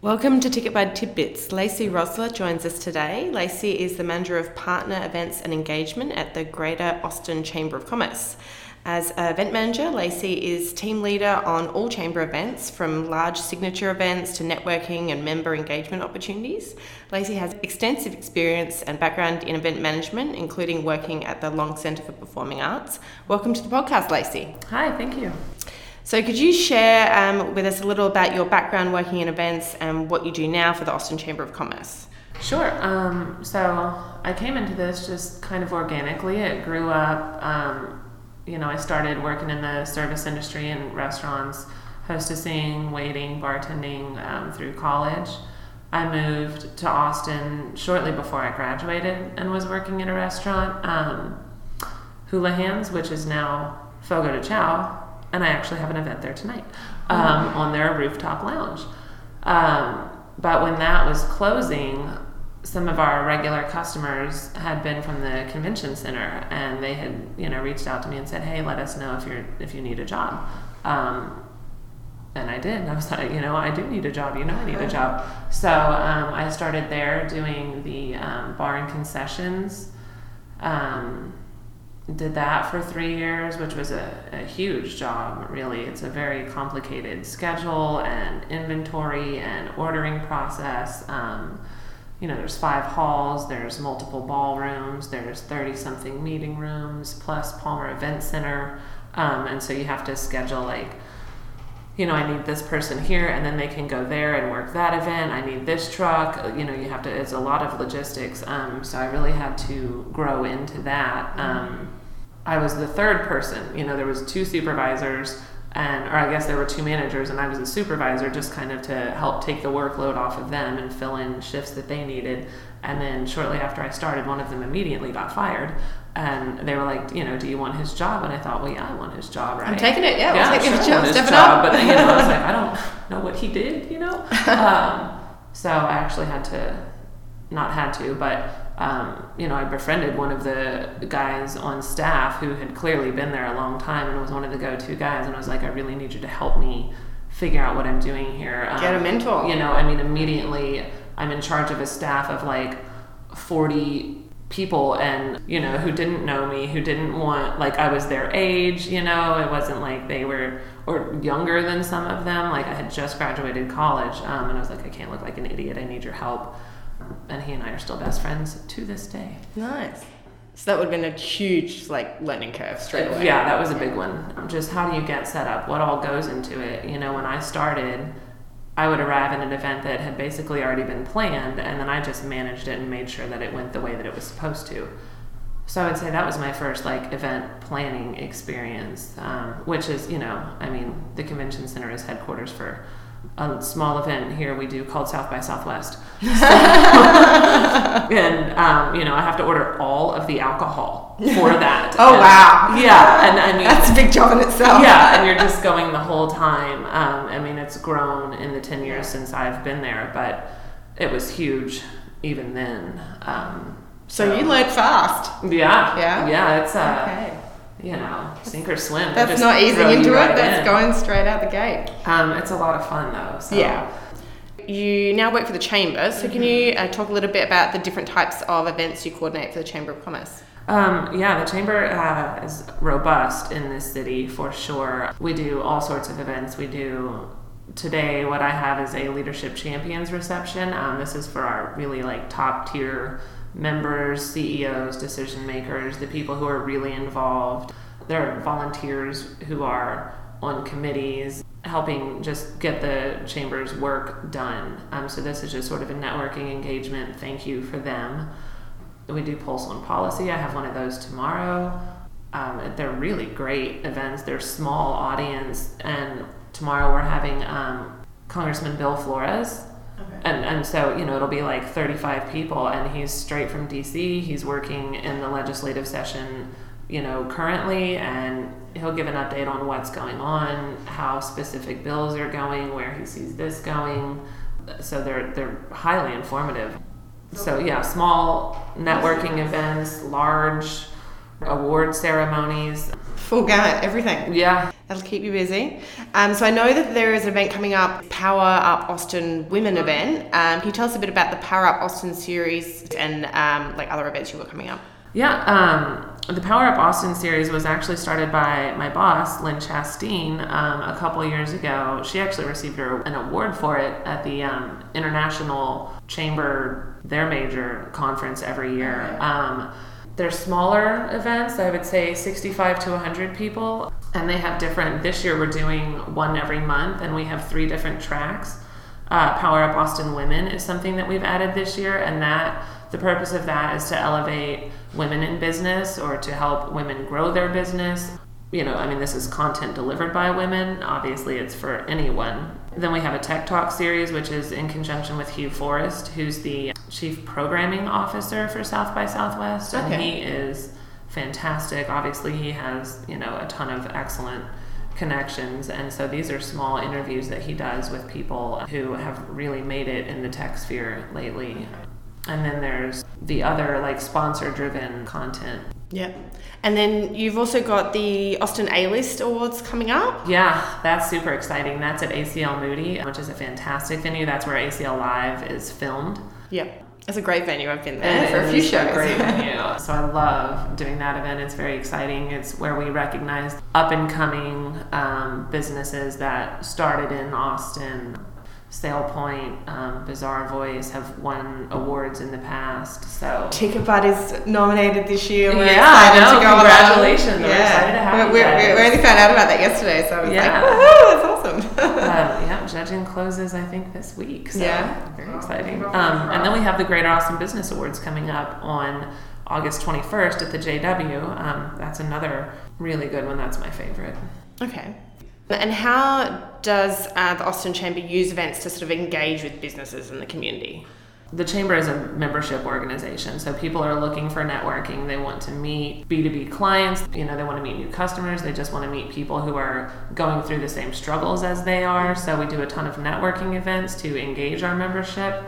Welcome to TicketBud Tidbits. Lacy Roesler joins us today. Lacy is the manager of partner events and engagement at the Greater Austin Chamber of Commerce. As event manager, Lacy is team leader on all chamber events, from large signature events to networking and member engagement opportunities. Lacy has extensive experience and background in event management, including working at the Long Center for Performing Arts. Welcome to the podcast, Lacy. Hi, thank you. So, could you share um, with us a little about your background working in events and what you do now for the Austin Chamber of Commerce? Sure. Um, so, I came into this just kind of organically. It grew up. Um, you know, I started working in the service industry in restaurants, hostessing, waiting, bartending um, through college. I moved to Austin shortly before I graduated and was working in a restaurant, um, Houlihan's, which is now Fogo de Chao, and I actually have an event there tonight um, on their rooftop lounge. Um, but when that was closing, some of our regular customers had been from the convention center, and they had you know reached out to me and said, "Hey, let us know if you're if you need a job." Um, and I did. And I was like, you know, I do need a job. You know, I need a job. So um, I started there doing the um, bar and concessions. Um, did that for three years, which was a, a huge job, really. It's a very complicated schedule and inventory and ordering process. Um, you know, there's five halls, there's multiple ballrooms, there's 30 something meeting rooms, plus Palmer Event Center. Um, and so you have to schedule, like, you know, I need this person here, and then they can go there and work that event. I need this truck. You know, you have to, it's a lot of logistics. Um, so I really had to grow into that. Um, I was the third person. You know, there was two supervisors and or I guess there were two managers and I was a supervisor just kind of to help take the workload off of them and fill in shifts that they needed. And then shortly after I started, one of them immediately got fired. And they were like, you know, do you want his job? And I thought, well, yeah, I want his job, right? I'm taking it. Yeah, yeah, we'll take sure, his I job. want his Stepping job. up. But you know, I was like, I don't know what he did, you know. Um, so I actually had to, not had to, but um, you know, I befriended one of the guys on staff who had clearly been there a long time and was one of the go-to guys, and I was like, I really need you to help me figure out what I'm doing here. Um, Get a mentor. You know, I mean, immediately I'm in charge of a staff of like 40 people and you know who didn't know me who didn't want like i was their age you know? It wasn't like they were or younger than some of them. Like i had just graduated college um, and i was like i can't look like an idiot. I need your help. And he and i are still best friends to this day. Nice. So that would have been a huge like learning curve straight away. yeah that was a big one. Just how do you get set up? What all goes into it? You know when i started I would arrive at an event that had basically already been planned, and then I just managed it and made sure that it went the way that it was supposed to. So I would say that was my first like event planning experience, um, which is you know I mean the convention center is headquarters for a small event here we do called South by Southwest, and um, you know I have to order all of the alcohol for that. Oh, And- wow. Yeah, and I mean That's a big job in itself. yeah, and you're just going the whole time. Um, I mean, it's grown in the 10 years since I've been there, but it was huge even then. Um, So you learned fast. yeah. Yeah? Yeah, it's, uh, Okay. You know, sink or swim. That's not easing into right it. That's in. going straight out the gate. Um, it's a lot of fun, though. So. Yeah. You now work for the chamber, so can you uh, talk a little bit about the different types of events you coordinate for the Chamber of Commerce? Um, yeah, the chamber uh, is robust in this city for sure. We do all sorts of events. We do today what I have is a leadership champions reception. Um, this is for our really like top tier members, CEOs, decision makers, the people who are really involved. There are volunteers who are on committees helping just get the chamber's work done. Um, so this is just sort of a networking engagement. Thank you for them. We do Pulse on Policy. I have one of those tomorrow. Um, they're really great events. They're small audience, and tomorrow we're having um, Congressman Bill Flores, and and so you know it'll be like 35 people, and he's straight from D.C. He's working in the legislative session, you know, currently, and he'll give an update on what's going on, how specific bills are going, where he sees this going. So they're they're highly informative. So yeah, small networking events, large award ceremonies. Full gamut, everything. Yeah. That'll keep you busy. Um, so I know that there is an event coming up, Power Up Austin Women event. Um, can you tell us a bit about the Power Up Austin series and um, like other events you've got coming up? Yeah, um, the Power Up Austin series was actually started by my boss, Lynn Chasteen, um, a couple years ago. She actually received her, an award for it at the um, International Chamber, their major conference every year. They're smaller events, I would say 65 to 100 people, and they have different. This year we're doing one every month, and we have three different tracks. Uh, Power Up Austin Women is something that we've added this year, and that the purpose of that is to elevate women in business or to help women grow their business. You know, I mean, this is content delivered by women. Obviously, it's for anyone. Then we have a Tech Talk series, which is in conjunction with Hugh Forrest, who's the Chief Programming Officer for South by Southwest. And Okay. he is fantastic. Obviously, he has, you know, a ton of excellent connections. And so these are small interviews that he does with people who have really made it in the tech sphere lately. And then there's the other like sponsor driven content. Yeah. And then you've also got the Austin A List Awards coming up. Yeah, that's super exciting. That's at ACL Moody, which is a fantastic venue. That's where ACL Live is filmed. Yeah. It's a great venue. I've been there for a few shows. great venue. so I love doing that event. It's very exciting. It's where we recognize up and coming um, businesses that started in Austin. SailPoint, um, Bazaarvoice have won awards in the past. So Ticketbud is nominated this year. We're Yeah, excited I know. to go Congratulations. We're excited to have we, you guys. we only found out about that yesterday, so I was Yeah. like, woohoo, that's awesome. yeah, judging closes I think this week. So Yeah. very exciting. Um, and then we have the Greater Austin Business Awards coming up on August 21st at the JW. Um, that's another really good one. That's my favorite. okay. And how does uh, the Austin Chamber use events to sort of engage with businesses in the community? The chamber is a membership organization, so people are looking for networking. They want to meet B2B clients, you know, they want to meet new customers, they just want to meet people who are going through the same struggles as they are. So we do a ton of networking events to engage our membership.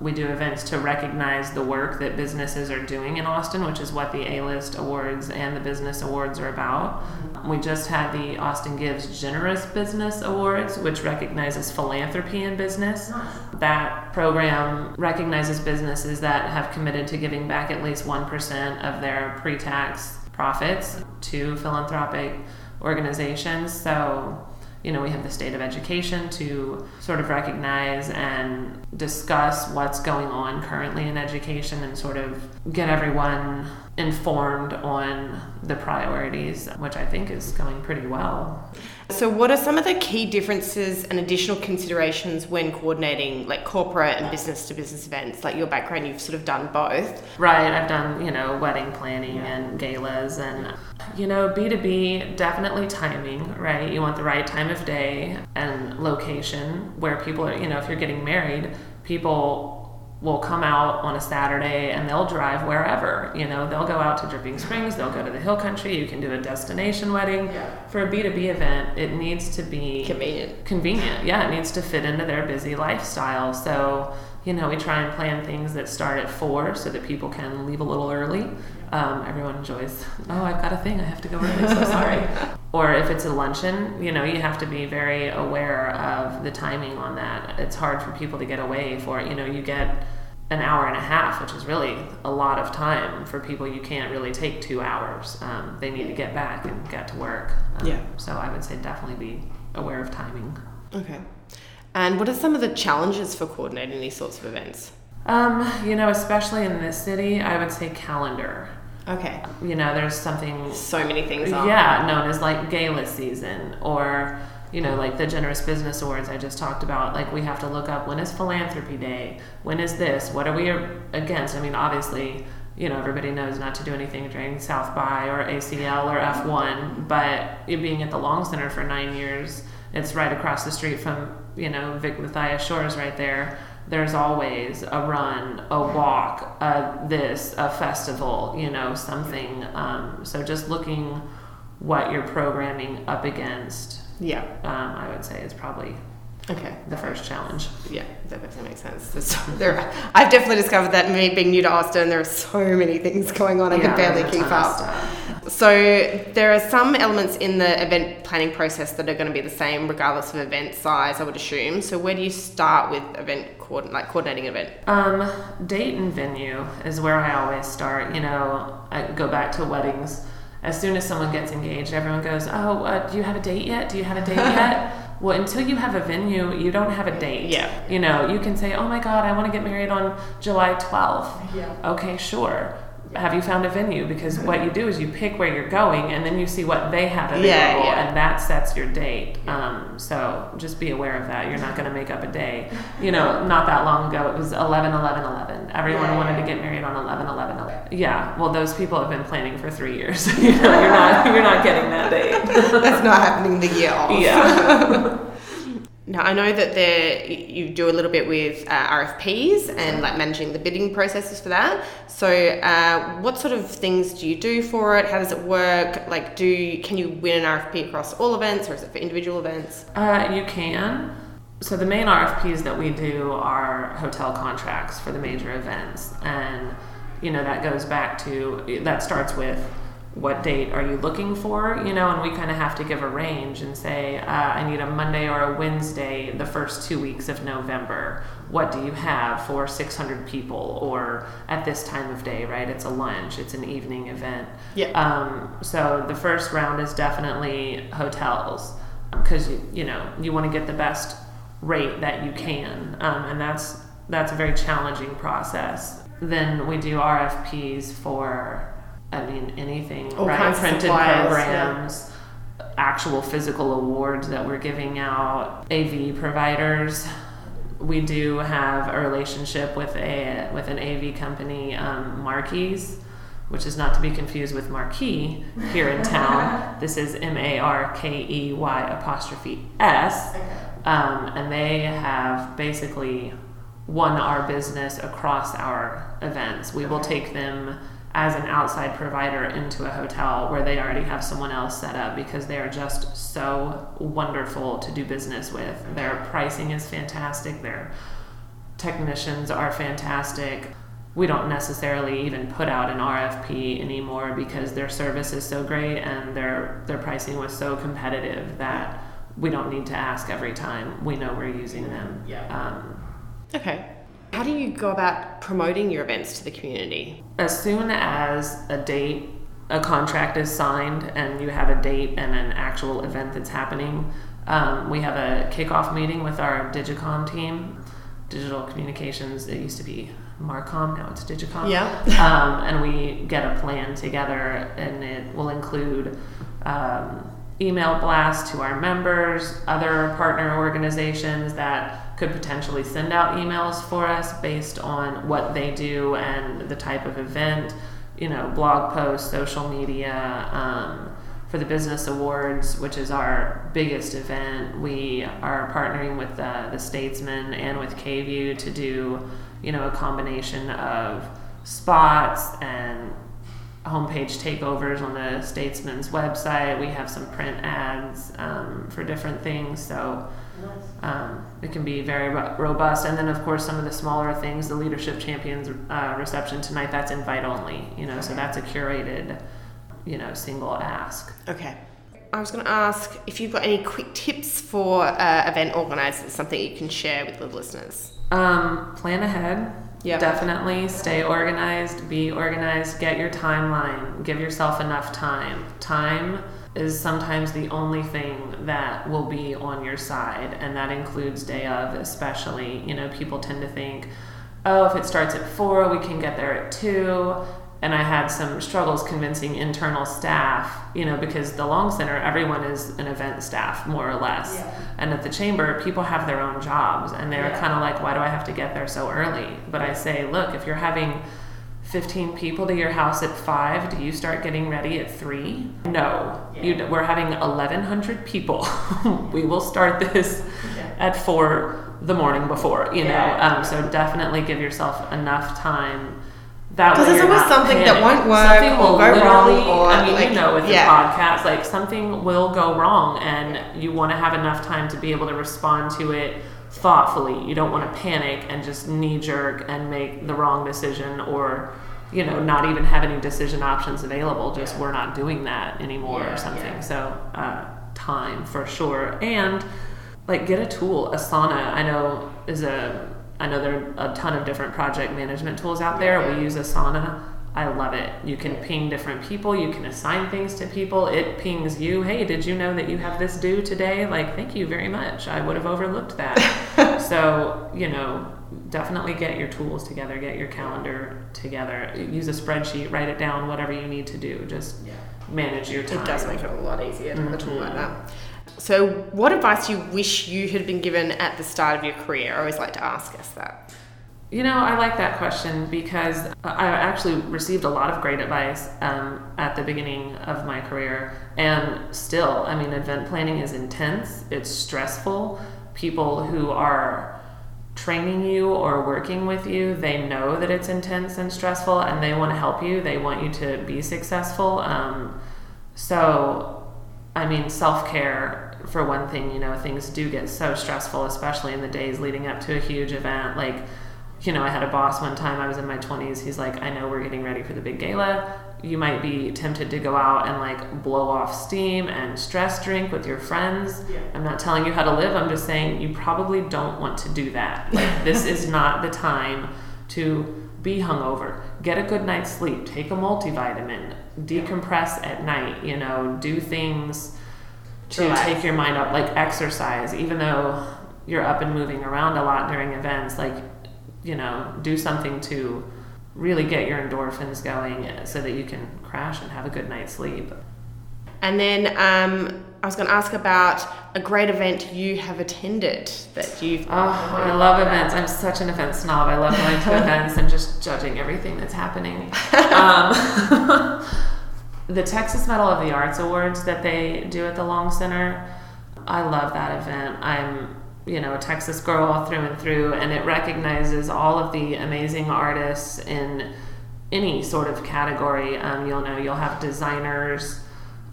We do events to recognize the work that businesses are doing in Austin, which is what the A List Awards and the Business Awards are about. We just had the Austin Gives Generous Business Awards, which recognizes philanthropy in business. That program recognizes businesses that have committed to giving back at least 1% of their pre tax profits to philanthropic organizations. So, you know, we have the state of education to sort of recognize and discuss what's going on currently in education and sort of get everyone informed on the priorities, which I think is going pretty well. So, what are some of the key differences and additional considerations when coordinating like corporate and business to business events? Like your background, you've sort of done both. Right, I've done, you know, wedding planning and galas and you know, B2B definitely timing, right? You want the right time of day and location where people are, you know, if you're getting married, people will come out on a Saturday and they'll drive wherever. You know, they'll go out to Dripping Springs, they'll go to the Hill Country, you can do a destination wedding. For a B2B event, it needs to be Convenient. convenient. Yeah, it needs to fit into their busy lifestyle. So, you know, we try and plan things that start at four so that people can leave a little early. Um, everyone enjoys, oh, I've got a thing, I have to go early, so sorry. or if it's a luncheon, you know, you have to be very aware of the timing on that. It's hard for people to get away for it. You know, you get an hour and a half, which is really a lot of time for people. You can't really take two hours. Um, they need to get back and get to work. Um, Yeah. So I would say definitely be aware of timing. Okay. And what are some of the challenges for coordinating these sorts of events? Um, you know, especially in this city, I would say calendar. Okay. You know, there's something, So many things on. yeah, known as like gala season or, you know, like the Generous Business Awards I just talked about. Like, we have to look up when is Philanthropy Day? When is this? What are we against? I mean, obviously, you know, everybody knows not to do anything during South by or ACL or F1, but being at the Long Center for nine years, it's right across the street from, you know, Vic Mathias Shores right there. There's always a run, a walk, a this, a festival, you know, something. Um, so just looking what you're programming up against, Yeah. um, I would say is probably Okay. the first challenge. Yeah, that definitely makes sense. So, there, I've definitely discovered that me being new to Austin, there are so many things going on. I Yeah, can barely keep up. So there are some elements in the event planning process that are going to be the same regardless of event size, I would assume. So where do you start with event coordin- like coordinating an event? Um, date and venue is where I always start. You know, I go back to weddings. As soon as someone gets engaged, everyone goes, "Oh, uh, do you have a date yet? Do you have a date yet?" Well, until you have a venue, you don't have a date. Yeah. You know, you can say, "Oh my God, I want to get married on July 12th." Yeah. Okay, sure. Have you found a venue? Because what you do is you pick where you're going, and then you see what they have available, Yeah, yeah. and that sets your date. Um, so just be aware of that. You're not going to make up a day. You know, not that long ago, it was 11 11 11. Everyone Yeah, wanted to get married on 11 11 11. Yeah, well, those people have been planning for three years. you know, you're not, you're not getting that date. That's not happening the year of. yeah. Now I know that there you do a little bit with uh, RFPs and like managing the bidding processes for that. So uh, what sort of things do you do for it? How does it work? Like, do can you win an RFP across all events, or is it for individual events? Uh, you can. So the main RFPs that we do are hotel contracts for the major events, and you know that goes back to that starts with what date are you looking for, you know, and we kind of have to give a range and say uh, I need a Monday or a Wednesday the first two weeks of November. What do you have for 600 people or at this time of day? Right, it's a lunch, it's an evening event. Yeah. Um, so the first round is definitely hotels because you, you know you want to get the best rate that you can, um, and that's that's a very challenging process. Then we do RFPs for, I mean, anything, All right? kinds of Printed suppliers, yeah. programs, actual physical awards that we're giving out, AV providers. We do have a relationship with a with an AV company, um, Markey's, which is not to be confused with Marquis here in town. this is M A R K E Y apostrophe S, um, and they have basically won our business across our events. We will take them as an outside provider into a hotel where they already have someone else set up because they are just so wonderful to do business with. Their pricing is fantastic. Their technicians are fantastic. We don't necessarily even put out an RFP anymore because their service is so great and their their pricing was so competitive that we don't need to ask every time. We know we're using them. Yeah. Um, Okay. How do you go about promoting your events to the community? as soon as a date, a contract is signed, and you have a date and an actual event that's happening, um, we have a kickoff meeting with our Digicom team. Digital communications, it used to be Marcom, now it's Digicom. Yeah. um, and we get a plan together, and it will include um, email blasts to our members, other partner organizations that could potentially send out emails for us based on what they do and the type of event, you know, blog posts, social media. Um, for the Business Awards, which is our biggest event, we are partnering with the, Statesman and with KVUE to do, you know, a combination of spots and homepage takeovers on the Statesman's website. We have some print ads um, for different things, so um, it can be very ro- robust. And then, of course, some of the smaller things, the Leadership Champions uh, reception tonight, that's invite only, you know, so that's a curated, you know, single ask. Okay. I was going to ask if you've got any quick tips for uh, event organisers, something you can share with the listeners. Um, plan ahead. Yeah. Definitely stay organized, be organized, get your timeline, give yourself enough time. Time is sometimes the only thing that will be on your side, and that includes day of, especially. You know, people tend to think, oh, if it starts at four, we can get there at two. And I had some struggles convincing internal staff, you know, because the Long Center, everyone is an event staff, more or less. And at the chamber, people have their own jobs, and they're Yeah. kind of like, why do I have to get there so early? But I say, look, if you're having 15 people to your house at 5, do you start getting ready at 3? No. You, we're having 1,100 people. we will start this at 4 the morning before, you know. Um, so definitely give yourself enough time. That 'Cause way there's always something that panicked. won't work Something will go wrong or, I mean, like, you know, with yeah. the podcast, like something will go wrong, and you want to have enough time to be able to respond to it thoughtfully. You don't want to panic and just knee jerk and make the wrong decision or, you know, not even have any decision options available. Just Yeah. we're not doing that anymore Yeah, or something. yeah. So uh, time for sure, and like get a tool. Asana, I know is a. I know there are a ton of different project management tools out there. We use Asana. I love it. You can ping different people. You can assign things to people. It pings you. Hey, did you know that you have this due today? Like, thank you very much. I would have overlooked that. so, you know, definitely get your tools together. Get your calendar together. Use a spreadsheet. Write it down. Whatever you need to do. Just manage your time. It does make it a lot easier to have a tool like Mhm. that. So, what advice do you wish you had been given at the start of your career? I always like to ask us that. You know, I like that question because I actually received a lot of great advice um, at the beginning of my career. And still, I mean, event planning is intense, it's stressful. People who are training you or working with you, they know that it's intense and stressful and they want to help you. They want you to be successful. Um, so, I mean, self care, for one thing, you know, things do get so stressful, especially in the days leading up to a huge event. Like, you know, I had a boss one time, I was in my 20s. He's like, I know we're getting ready for the big gala. You might be tempted to go out and like blow off steam and stress drink with your friends. Yeah. I'm not telling you how to live. I'm just saying you probably don't want to do that. Like, this is not the time to be hungover. Get a good night's sleep. Take a multivitamin. Decompress at night. You know, do things to Relax. take your mind up, like exercise. Even though you're up and moving around a lot during events, like you know, do something to really get your endorphins going so that you can crash and have a good night's sleep. And then um, I was going to ask about a great event you have attended that you've. Oh, I love events. I'm such an event snob. I love going to events and just judging everything that's happening. Um, the Texas Medal of the Arts Awards that they do at the Long Center, I love that event. I'm, you know, a Texas girl through and through, and it recognizes all of the amazing artists in any sort of category. Um, you'll know you'll have designers.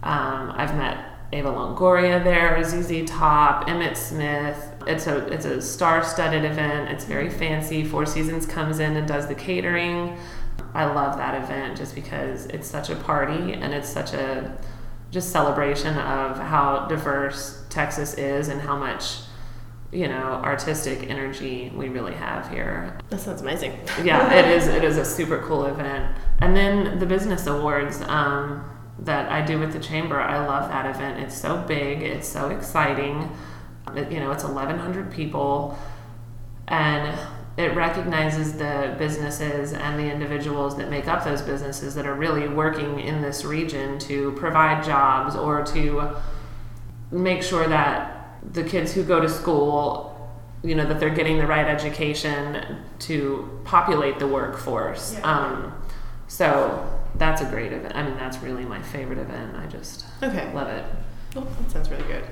Um, I've met Eva Longoria there, ZZ Top, Emmitt Smith. It's a it's a star-studded event. It's very fancy. Four Seasons comes in and does the catering. I love that event just because it's such a party and it's such a just celebration of how diverse Texas is and how much you know artistic energy we really have here That sounds amazing. yeah, it is. It is a super cool event. And then the business awards um, that I do with the chamber, I love that event. It's so big. It's so exciting. It, you know, it's 1,100 people, and it recognizes the businesses and the individuals that make up those businesses that are really working in this region to provide jobs or to make sure that the kids who go to school you know that they're getting the right education to populate the workforce Yeah. um, so that's a great event i mean that's really my favorite event i just Okay. love it Oh, that sounds really good.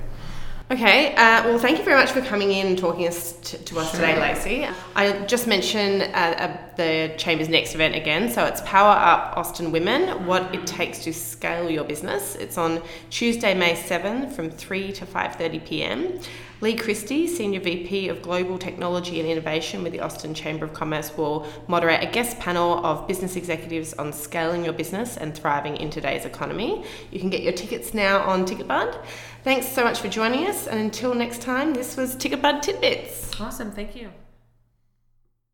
Okay, uh, well, thank you very much for coming in and talking us to, to us today, Sure. Lacy. I just mentioned uh, uh, the Chamber's next event again. So it's Power Up Austin Women What It Takes to Scale Your Business. It's on Tuesday, May 7 from 3 to 5.30 pm. Lee Christie, Senior VP of Global Technology and Innovation with the Austin Chamber of Commerce, will moderate a guest panel of business executives on scaling your business and thriving in today's economy. You can get your tickets now on TicketBud. Thanks so much for joining us, and until next time, this was TicketBud Tidbits. awesome thank you